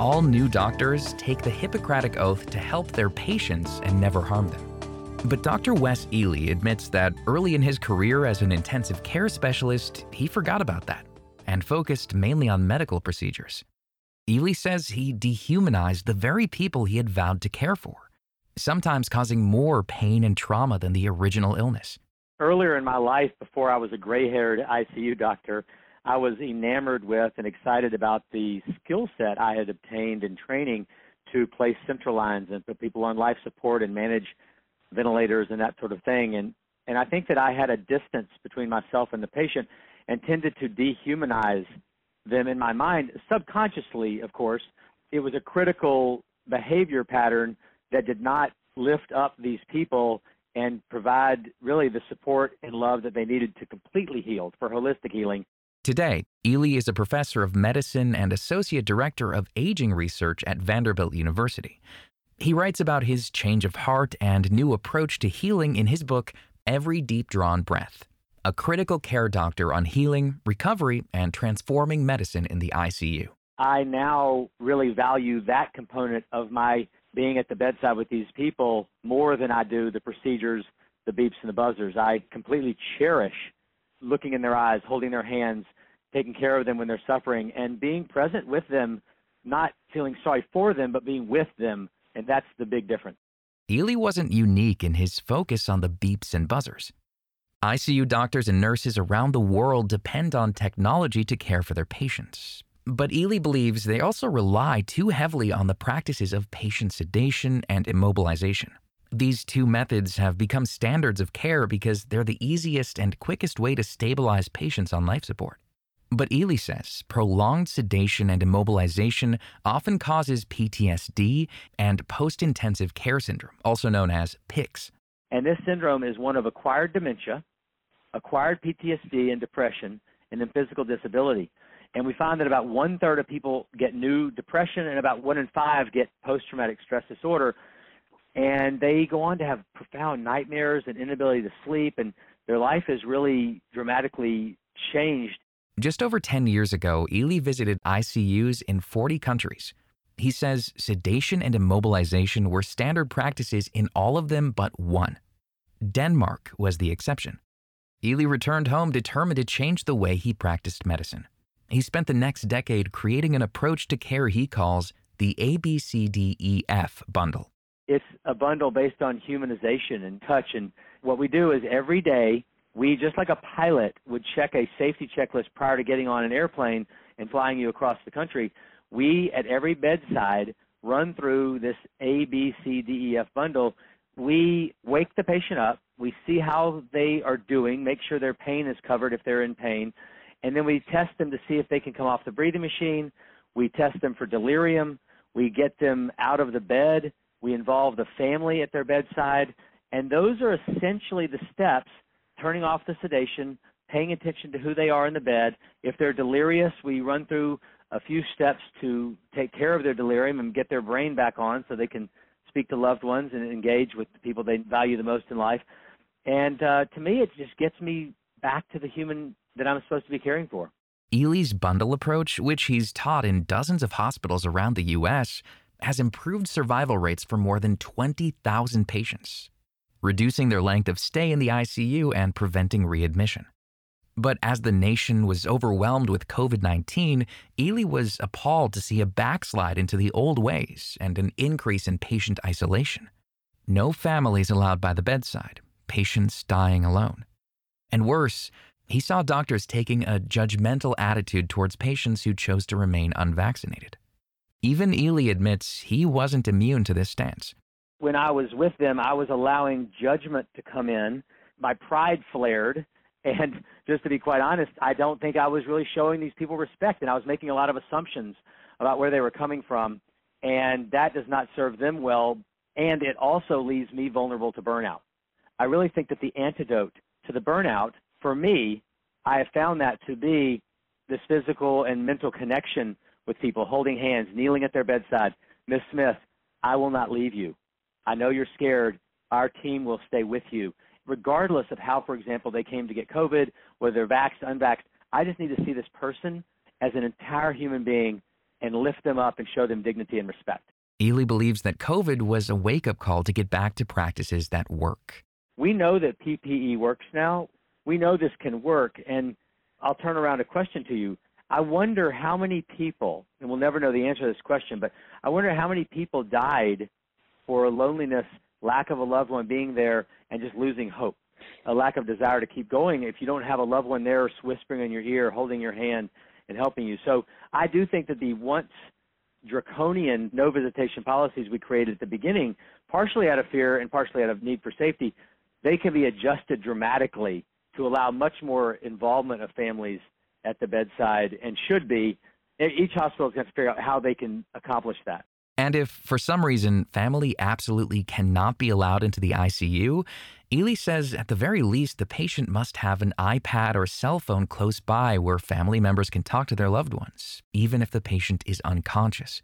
All new doctors take the Hippocratic Oath to help their patients and never harm them. But Dr. Wes Ely admits that early in his career as an intensive care specialist, he forgot about that and focused mainly on medical procedures. Ely says he dehumanized the very people he had vowed to care for, sometimes causing more pain and trauma than the original illness. Earlier in my life, before I was a gray haired ICU doctor, I was enamored with and excited about the skill set I had obtained in training to place central lines and put people on life support and manage ventilators and that sort of thing. And and I think that I had a distance between myself and the patient and tended to dehumanize them in my mind subconsciously, of course. It was a critical behavior pattern that did not lift up these people and provide really the support and love that they needed to completely heal for holistic healing. Today, Ely is a professor of medicine and associate director of aging research at Vanderbilt University. He writes about his change of heart and new approach to healing in his book, Every Deep Drawn Breath A Critical Care Doctor on Healing, Recovery, and Transforming Medicine in the ICU. I now really value that component of my being at the bedside with these people more than I do the procedures, the beeps, and the buzzers. I completely cherish looking in their eyes, holding their hands, taking care of them when they're suffering, and being present with them, not feeling sorry for them, but being with them. And that's the big difference. Ely wasn't unique in his focus on the beeps and buzzers. ICU doctors and nurses around the world depend on technology to care for their patients. But Ely believes they also rely too heavily on the practices of patient sedation and immobilization. These two methods have become standards of care because they're the easiest and quickest way to stabilize patients on life support. But Ely says prolonged sedation and immobilization often causes PTSD and post intensive care syndrome, also known as PICS. And this syndrome is one of acquired dementia, acquired PTSD and depression, and then physical disability. And we find that about one third of people get new depression, and about one in five get post traumatic stress disorder and they go on to have profound nightmares and inability to sleep and their life is really dramatically changed. Just over 10 years ago ely visited icus in 40 countries. He says sedation and immobilization were standard practices in all of them but one. Denmark was the exception. Ely returned home determined to change the way he practiced medicine. He spent the next decade creating an approach to care he calls the abcdef bundle it's a bundle based on humanization and touch. And what we do is every day, we, just like a pilot would check a safety checklist prior to getting on an airplane and flying you across the country, we at every bedside run through this A, B, C, D, E, F bundle. We wake the patient up, we see how they are doing, make sure their pain is covered if they're in pain, and then we test them to see if they can come off the breathing machine. We test them for delirium. We get them out of the bed. We involve the family at their bedside. And those are essentially the steps turning off the sedation, paying attention to who they are in the bed. If they're delirious, we run through a few steps to take care of their delirium and get their brain back on so they can speak to loved ones and engage with the people they value the most in life. And uh, to me, it just gets me back to the human that I'm supposed to be caring for. Ely's bundle approach, which he's taught in dozens of hospitals around the U.S., has improved survival rates for more than 20,000 patients, reducing their length of stay in the ICU and preventing readmission. But as the nation was overwhelmed with COVID 19, Ely was appalled to see a backslide into the old ways and an increase in patient isolation. No families allowed by the bedside, patients dying alone. And worse, he saw doctors taking a judgmental attitude towards patients who chose to remain unvaccinated. Even Ely admits he wasn't immune to this stance. When I was with them, I was allowing judgment to come in my pride flared. And just to be quite honest, I don't think I was really showing these people respect, and I was making a lot of assumptions about where they were coming from, and that does not serve them well. And it also leaves me vulnerable to burnout. I really think that the antidote to the burnout, for me, I have found that to be this physical and mental connection with people, holding hands, kneeling at their bedside. Miss Smith, I will not leave you. I know you're scared. Our team will stay with you, regardless of how, for example, they came to get COVID, whether they're vaxxed, unvaxxed. I just need to see this person as an entire human being and lift them up and show them dignity and respect. Ely believes that COVID was a wake up call to get back to practices that work. We know that PPE works now. We know this can work. And I'll turn around a question to you. I wonder how many people, and we'll never know the answer to this question, but I wonder how many people died for loneliness, lack of a loved one being there, and just losing hope, a lack of desire to keep going if you don't have a loved one there whispering in your ear, holding your hand, and helping you. So I do think that the once draconian no visitation policies we created at the beginning, partially out of fear and partially out of need for safety, they can be adjusted dramatically to allow much more involvement of families at the bedside and should be. Each hospital is going to figure out how they can accomplish that. And if for some reason family absolutely cannot be allowed into the ICU, Ely says at the very least the patient must have an iPad or cell phone close by where family members can talk to their loved ones, even if the patient is unconscious.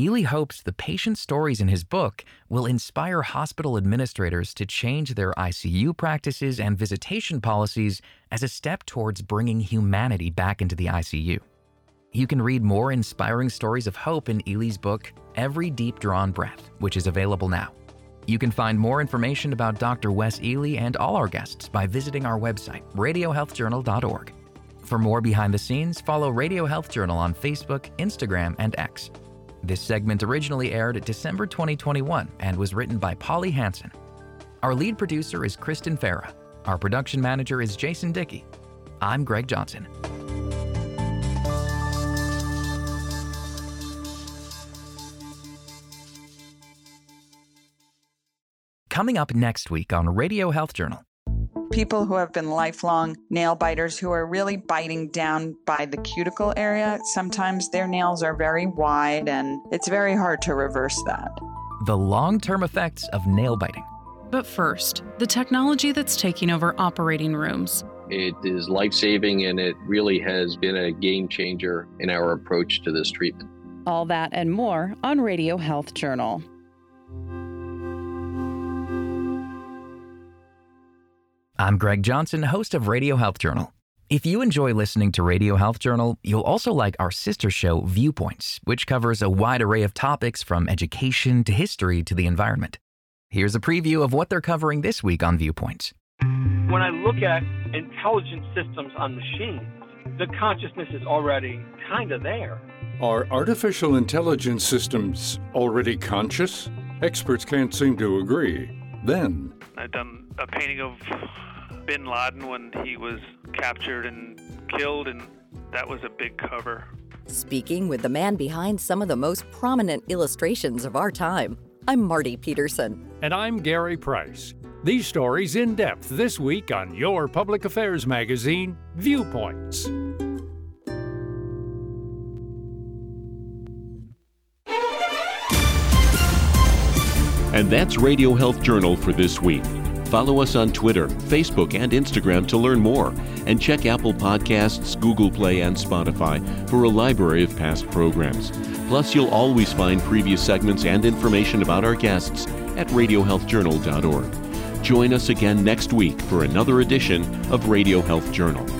Ely hopes the patient stories in his book will inspire hospital administrators to change their ICU practices and visitation policies as a step towards bringing humanity back into the ICU. You can read more inspiring stories of hope in Ely's book, Every Deep Drawn Breath, which is available now. You can find more information about Dr. Wes Ely and all our guests by visiting our website, radiohealthjournal.org. For more behind the scenes, follow Radio Health Journal on Facebook, Instagram, and X. This segment originally aired December 2021 and was written by Polly Hanson. Our lead producer is Kristen Farah. Our production manager is Jason Dickey. I'm Greg Johnson. Coming up next week on Radio Health Journal. People who have been lifelong nail biters who are really biting down by the cuticle area, sometimes their nails are very wide and it's very hard to reverse that. The long term effects of nail biting. But first, the technology that's taking over operating rooms. It is life saving and it really has been a game changer in our approach to this treatment. All that and more on Radio Health Journal. I'm Greg Johnson, host of Radio Health Journal. If you enjoy listening to Radio Health Journal, you'll also like our sister show, Viewpoints, which covers a wide array of topics from education to history to the environment. Here's a preview of what they're covering this week on Viewpoints. When I look at intelligent systems on machines, the consciousness is already kind of there. Are artificial intelligence systems already conscious? Experts can't seem to agree. Then, I've done a painting of bin Laden when he was captured and killed, and that was a big cover. Speaking with the man behind some of the most prominent illustrations of our time, I'm Marty Peterson. And I'm Gary Price. These stories in depth this week on your public affairs magazine, Viewpoints. And that's Radio Health Journal for this week. Follow us on Twitter, Facebook, and Instagram to learn more. And check Apple Podcasts, Google Play, and Spotify for a library of past programs. Plus, you'll always find previous segments and information about our guests at radiohealthjournal.org. Join us again next week for another edition of Radio Health Journal.